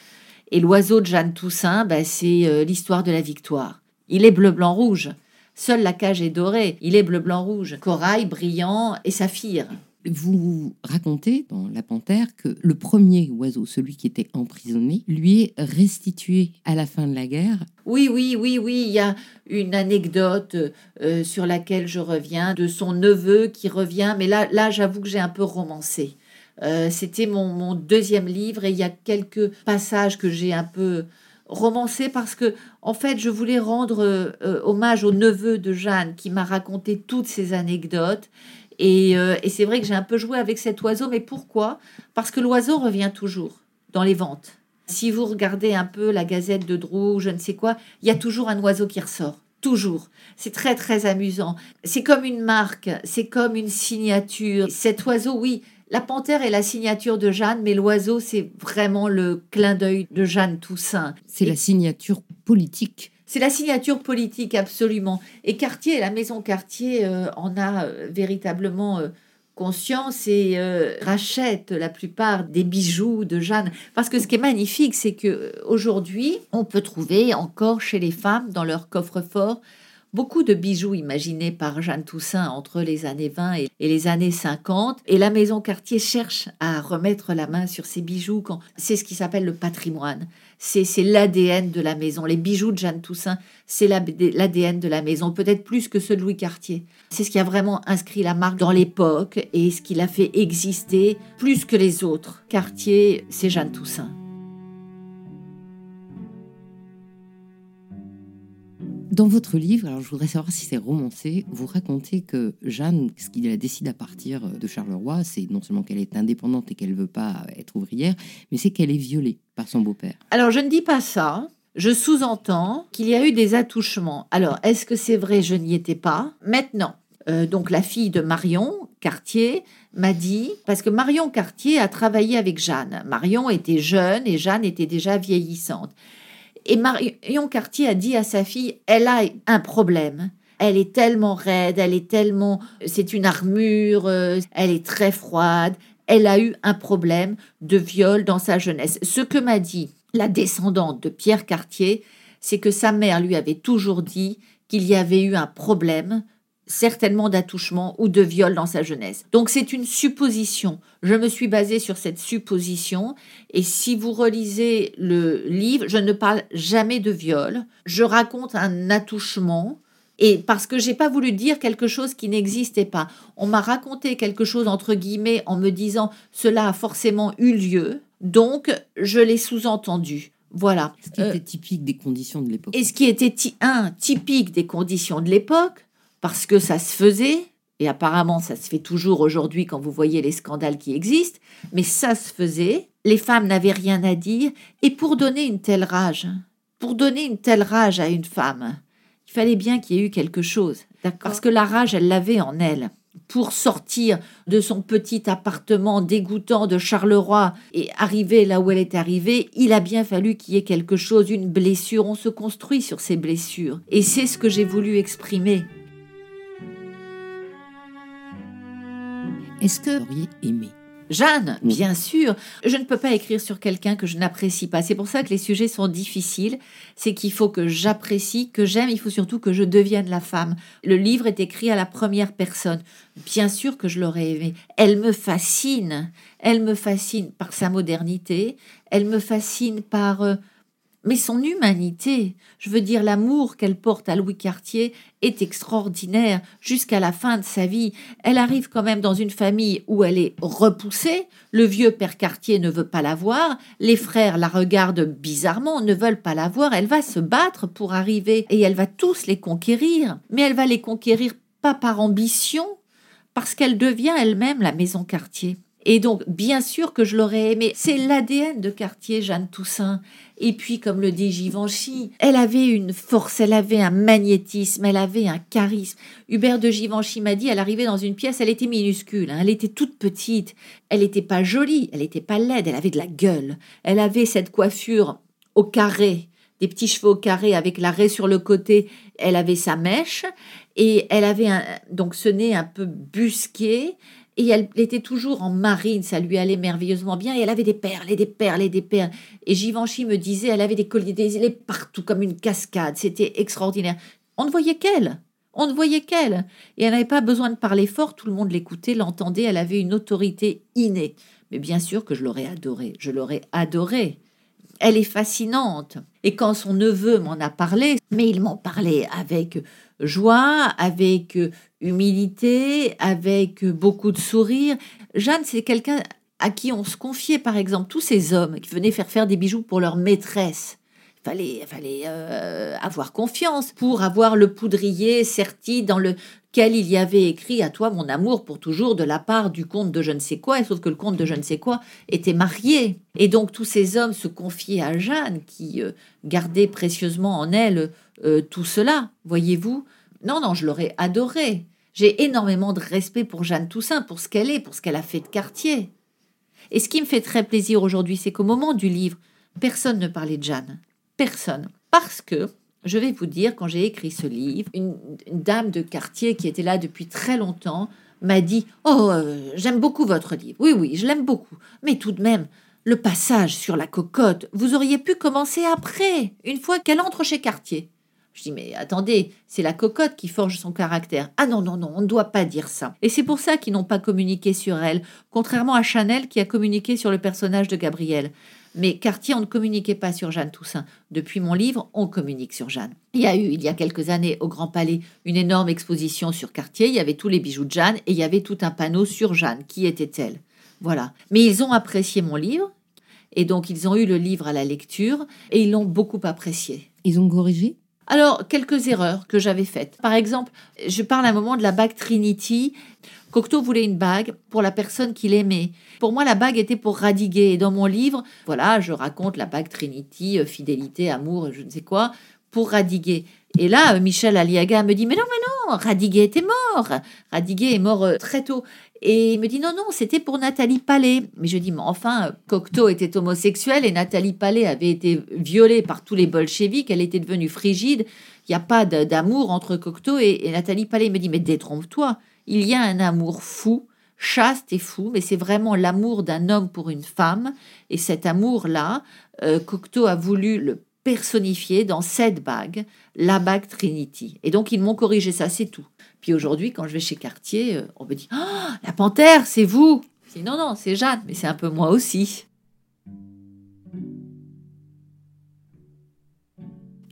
Et l'oiseau de Jeanne Toussaint, ben, c'est euh, l'histoire de la victoire. Il est bleu, blanc, rouge. Seule la cage est dorée. Il est bleu, blanc, rouge. Corail, brillant et saphir. Vous racontez dans La Panthère que le premier oiseau, celui qui était emprisonné, lui est restitué à la fin de la guerre. Oui, oui, oui, oui. Il y a une anecdote euh, sur laquelle je reviens de son neveu qui revient. Mais là, là j'avoue que j'ai un peu romancé. Euh, c'était mon, deuxième livre et il y a quelques passages que j'ai un peu romancé parce que en fait je voulais rendre euh, hommage au neveu de Jeanne qui m'a raconté toutes ces anecdotes et, euh, et c'est vrai que j'ai un peu joué avec cet oiseau mais pourquoi? Parce que l'oiseau revient toujours dans les ventes. Si vous regardez un peu la Gazette de Drou, je ne sais quoi, il y a toujours un oiseau qui ressort. Toujours. C'est très très amusant. C'est comme une marque, c'est comme une signature. Cet oiseau, oui, la panthère est la signature de Jeanne, mais l'oiseau, c'est vraiment le clin d'œil de Jeanne Toussaint. C'est la signature politique. C'est la signature politique, absolument. Et Cartier, la maison Cartier, euh, en a euh, véritablement euh, conscience et rachète la plupart des bijoux de Jeanne. Parce que ce qui est magnifique, c'est que aujourd'hui, on peut trouver encore chez les femmes dans leur coffre-fort beaucoup de bijoux imaginés par Jeanne Toussaint entre les années 20 et, les années 50. Et la maison Cartier cherche à remettre la main sur ces bijoux. Quand... C'est ce qui s'appelle le patrimoine. C'est l'ADN de la maison. Les bijoux de Jeanne Toussaint, c'est l'ADN de la maison, peut-être plus que ceux de Louis Cartier. C'est ce qui a vraiment inscrit la marque dans l'époque et ce qui l'a fait exister plus que les autres. Cartier, c'est Jeanne Toussaint. Dans votre livre, alors je voudrais savoir si c'est romancé, vous racontez que Jeanne, ce qui la décide à partir de Charleroi, c'est non seulement qu'elle est indépendante et qu'elle ne veut pas être ouvrière, mais c'est qu'elle est violée par son beau-père. Alors je ne dis pas ça. Je sous-entends qu'il y a eu des attouchements. Alors, est-ce que c'est vrai? Je n'y étais pas. Maintenant, euh, donc la fille de Marion Cartier m'a dit, parce que Marion Cartier a travaillé avec Jeanne. Marion était jeune et Jeanne était déjà vieillissante. Et Marion Cartier a dit à sa fille, elle a un problème. Elle est tellement raide, elle est tellement... C'est une armure, euh, elle est très froide. Elle a eu un problème de viol dans sa jeunesse. Ce que m'a dit la descendante de Pierre Cartier, c'est que sa mère lui avait toujours dit qu'il y avait eu un problème certainement d'attouchement ou de viol dans sa jeunesse. Donc c'est une supposition. Je me suis basée sur cette supposition et si vous relisez le livre, je ne parle jamais de viol. Je raconte un attouchement et parce que j'ai pas voulu dire quelque chose qui n'existait pas. On m'a raconté quelque chose entre guillemets en me disant cela a forcément eu lieu. Donc je l'ai sous-entendu. Voilà. Ce qui était typique des conditions de l'époque. Et ce qui était un typique des conditions de l'époque, parce que ça se faisait, et apparemment ça se fait toujours aujourd'hui quand vous voyez les scandales qui existent, mais ça se faisait, les femmes n'avaient rien à dire, et pour donner une telle rage, pour donner une telle rage à une femme, il fallait bien qu'il y ait eu quelque chose, parce que la rage, elle l'avait en elle. Pour sortir de son petit appartement dégoûtant de Charleroi et arriver là où elle est arrivée, il a bien fallu qu'il y ait quelque chose, une blessure. On se construit sur ces blessures. Et c'est ce que j'ai voulu exprimer. Est-ce que vous auriez aimé? Jeanne, bien sûr. Je ne peux pas écrire sur quelqu'un que je n'apprécie pas. C'est pour ça que les sujets sont difficiles. C'est qu'il faut que j'apprécie, que j'aime. Il faut surtout que je devienne la femme. Le livre est écrit à la première personne. Bien sûr que je l'aurais aimé. Elle me fascine. Elle me fascine par sa modernité. Elle me fascine par euh, mais son humanité, je veux dire l'amour qu'elle porte à Louis Cartier, est extraordinaire jusqu'à la fin de sa vie. Elle arrive quand même dans une famille où elle est repoussée, le vieux père Cartier ne veut pas la voir, les frères la regardent bizarrement, ne veulent pas la voir, elle va se battre pour arriver et elle va tous les conquérir, mais elle va les conquérir pas par ambition, parce qu'elle devient elle-même la maison Cartier. Et donc, bien sûr que je l'aurais aimé. C'est l'ADN de Cartier, Jeanne Toussaint. Et puis, comme le dit Givenchy, elle avait une force, elle avait un magnétisme, elle avait un charisme. Hubert de Givenchy m'a dit, elle arrivait dans une pièce, elle était minuscule, hein, elle était toute petite, elle n'était pas jolie, elle n'était pas laide, elle avait de la gueule. Elle avait cette coiffure au carré, des petits cheveux au carré avec l'arrêt sur le côté. Elle avait sa mèche et elle avait un, donc ce nez un peu busqué et elle était toujours en marine, ça lui allait merveilleusement bien. Et elle avait des perles et des perles et des perles. Et Givenchy me disait, elle avait des colliers, des partout comme une cascade. C'était extraordinaire. On ne voyait qu'elle. On ne voyait qu'elle. Et elle n'avait pas besoin de parler fort. Tout le monde l'écoutait, l'entendait. Elle avait une autorité innée. Mais bien sûr que je l'aurais adorée. Je l'aurais adorée. Elle est fascinante. Et quand son neveu m'en a parlé, mais il m'en parlait avec joie, avec humilité, avec beaucoup de sourire. Jeanne, c'est quelqu'un à qui on se confiait, par exemple, tous ces hommes qui venaient faire faire des bijoux pour leur maîtresse. Il fallait, fallait euh, avoir confiance pour avoir le poudrier serti dans lequel il y avait écrit à toi mon amour pour toujours de la part du comte de je ne sais quoi, et sauf que le comte de je ne sais quoi était marié. Et donc tous ces hommes se confiaient à Jeanne qui euh, gardait précieusement en elle euh, tout cela, voyez-vous. Non, non, je l'aurais adoré. J'ai énormément de respect pour Jeanne Toussaint, pour ce qu'elle est, pour ce qu'elle a fait de quartier. Et ce qui me fait très plaisir aujourd'hui, c'est qu'au moment du livre, personne ne parlait de Jeanne. Personne. Parce que, je vais vous dire, quand j'ai écrit ce livre, une, dame de quartier qui était là depuis très longtemps m'a dit Oh, euh, j'aime beaucoup votre livre. Oui, oui, je l'aime beaucoup. Mais tout de même, le passage sur la cocotte, vous auriez pu commencer après, une fois qu'elle entre chez Cartier. Je dis, mais attendez, c'est la cocotte qui forge son caractère. Ah non, non, non, on ne doit pas dire ça. Et c'est pour ça qu'ils n'ont pas communiqué sur elle, contrairement à Chanel qui a communiqué sur le personnage de Gabrielle. Mais Cartier, on ne communiquait pas sur Jeanne Toussaint. Depuis mon livre, on communique sur Jeanne. Il y a eu, il y a quelques années, au Grand Palais, une énorme exposition sur Cartier. Il y avait tous les bijoux de Jeanne et il y avait tout un panneau sur Jeanne. Qui était-elle? Voilà. Mais ils ont apprécié mon livre. Et donc, ils ont eu le livre à la lecture et ils l'ont beaucoup apprécié. Ils ont corrigé? Alors, quelques erreurs que j'avais faites. Par exemple, je parle un moment de la bague Trinity. Cocteau voulait une bague pour la personne qu'il aimait. Pour moi, la bague était pour radiguer. Et dans mon livre, voilà, je raconte la bague Trinity, euh, fidélité, amour, je ne sais quoi, pour radiguer. Et là, euh, Michel Aliaga me dit Mais non, mais non, Radiguet était mort. Radiguet est mort euh, très tôt. Et il me dit non, non, c'était pour Nathalie Palais. Mais je dis, mais enfin, Cocteau était homosexuel et Nathalie Palais avait été violée par tous les bolcheviks, elle était devenue frigide. Il n'y a pas d'amour entre Cocteau et, Nathalie Palais. Il me dit, mais détrompe-toi, il y a un amour fou, chaste et fou, mais c'est vraiment l'amour d'un homme pour une femme. Et cet amour-là, euh, Cocteau a voulu le personnifier dans cette bague, la bague Trinity. Et donc, ils m'ont corrigé ça, c'est tout. Puis aujourd'hui, quand je vais chez Cartier, euh, on me dit Ah, la panthère, c'est vous Je dis Non, non, c'est Jeanne, mais c'est un peu moi aussi.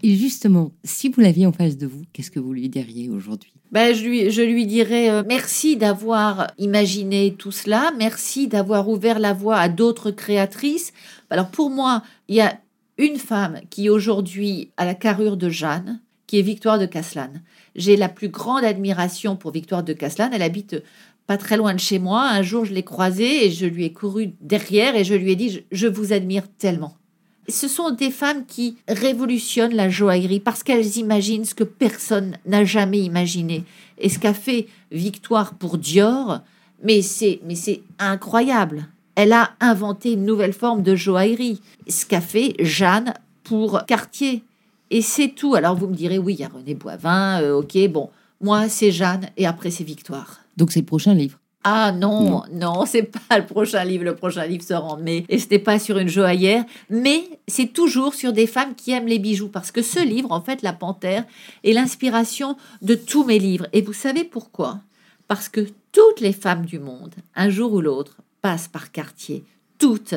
Et justement, si vous l'aviez en face de vous, qu'est-ce que vous lui diriez aujourd'hui? Ben, je, lui, je lui dirais euh, merci d'avoir imaginé tout cela, merci d'avoir ouvert la voie à d'autres créatrices. Alors pour moi, il y a une femme qui aujourd'hui a la carrure de Jeanne, qui est Victoire de Caslan. J'ai la plus grande admiration pour Victoire de Caslan. Elle habite pas très loin de chez moi. Un jour, je l'ai croisée et je lui ai couru derrière et je lui ai dit Je vous admire tellement. Ce sont des femmes qui révolutionnent la joaillerie parce qu'elles imaginent ce que personne n'a jamais imaginé. Et ce qu'a fait Victoire pour Dior, mais c'est incroyable. Elle a inventé une nouvelle forme de joaillerie. Ce qu'a fait Jeanne pour Cartier. Et c'est tout. Alors vous me direz, oui, il y a René Boivin, euh, ok, bon, moi c'est Jeanne et après c'est Victoire. Donc c'est le prochain livre. Ah non, non, c'est pas le prochain livre. Le prochain livre sort en mai et ce n'est pas sur une joaillère, mais c'est toujours sur des femmes qui aiment les bijoux parce que ce livre, en fait, La Panthère, est l'inspiration de tous mes livres. Et vous savez pourquoi? Parce que toutes les femmes du monde, un jour ou l'autre, passent par Cartier, toutes.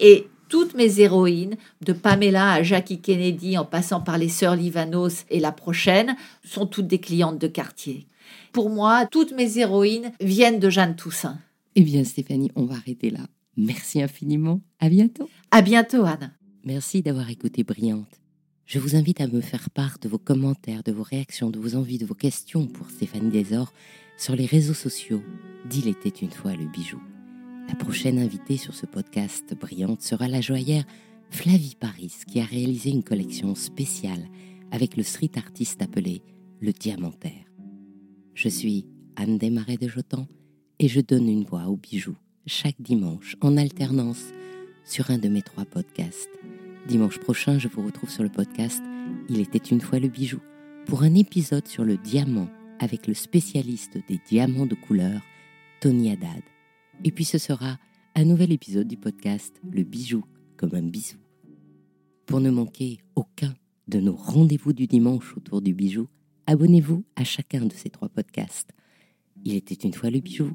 Et toutes mes héroïnes, de Pamela à Jackie Kennedy en passant par les sœurs Livanos et la prochaine, sont toutes des clientes de quartier. Pour moi, toutes mes héroïnes viennent de Jeanne Toussaint. Eh bien Stéphanie, on va arrêter là. Merci infiniment. À bientôt. À bientôt Anne. Merci d'avoir écouté Brillante. Je vous invite à me faire part de vos commentaires, de vos réactions, de vos envies, de vos questions pour Stéphanie Desor sur les réseaux sociaux d'Il était une fois le bijou. La prochaine invitée sur ce podcast brillante sera la joaillère Flavie Paris qui a réalisé une collection spéciale avec le street artiste appelé Le Diamantaire. Je suis Anne Desmarais de Jotan et je donne une voix aux bijoux chaque dimanche en alternance sur un de mes trois podcasts. Dimanche prochain, je vous retrouve sur le podcast Il était une fois le bijou pour un épisode sur le diamant avec le spécialiste des diamants de couleur, Tony Haddad. Et puis ce sera un nouvel épisode du podcast Le bijou comme un bisou. Pour ne manquer aucun de nos rendez-vous du dimanche autour du bijou, abonnez-vous à chacun de ces trois podcasts. Il était une fois le bijou,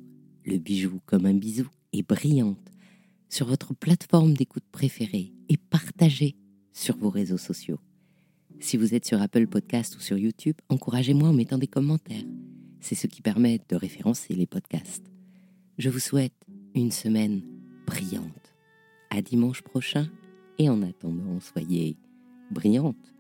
le bijou comme un bisou et brillante sur votre plateforme d'écoute préférée et partagez sur vos réseaux sociaux. Si vous êtes sur Apple Podcast ou sur YouTube, encouragez-moi en mettant des commentaires. C'est ce qui permet de référencer les podcasts. Je vous souhaite une semaine brillante. À dimanche prochain et en attendant, soyez brillante.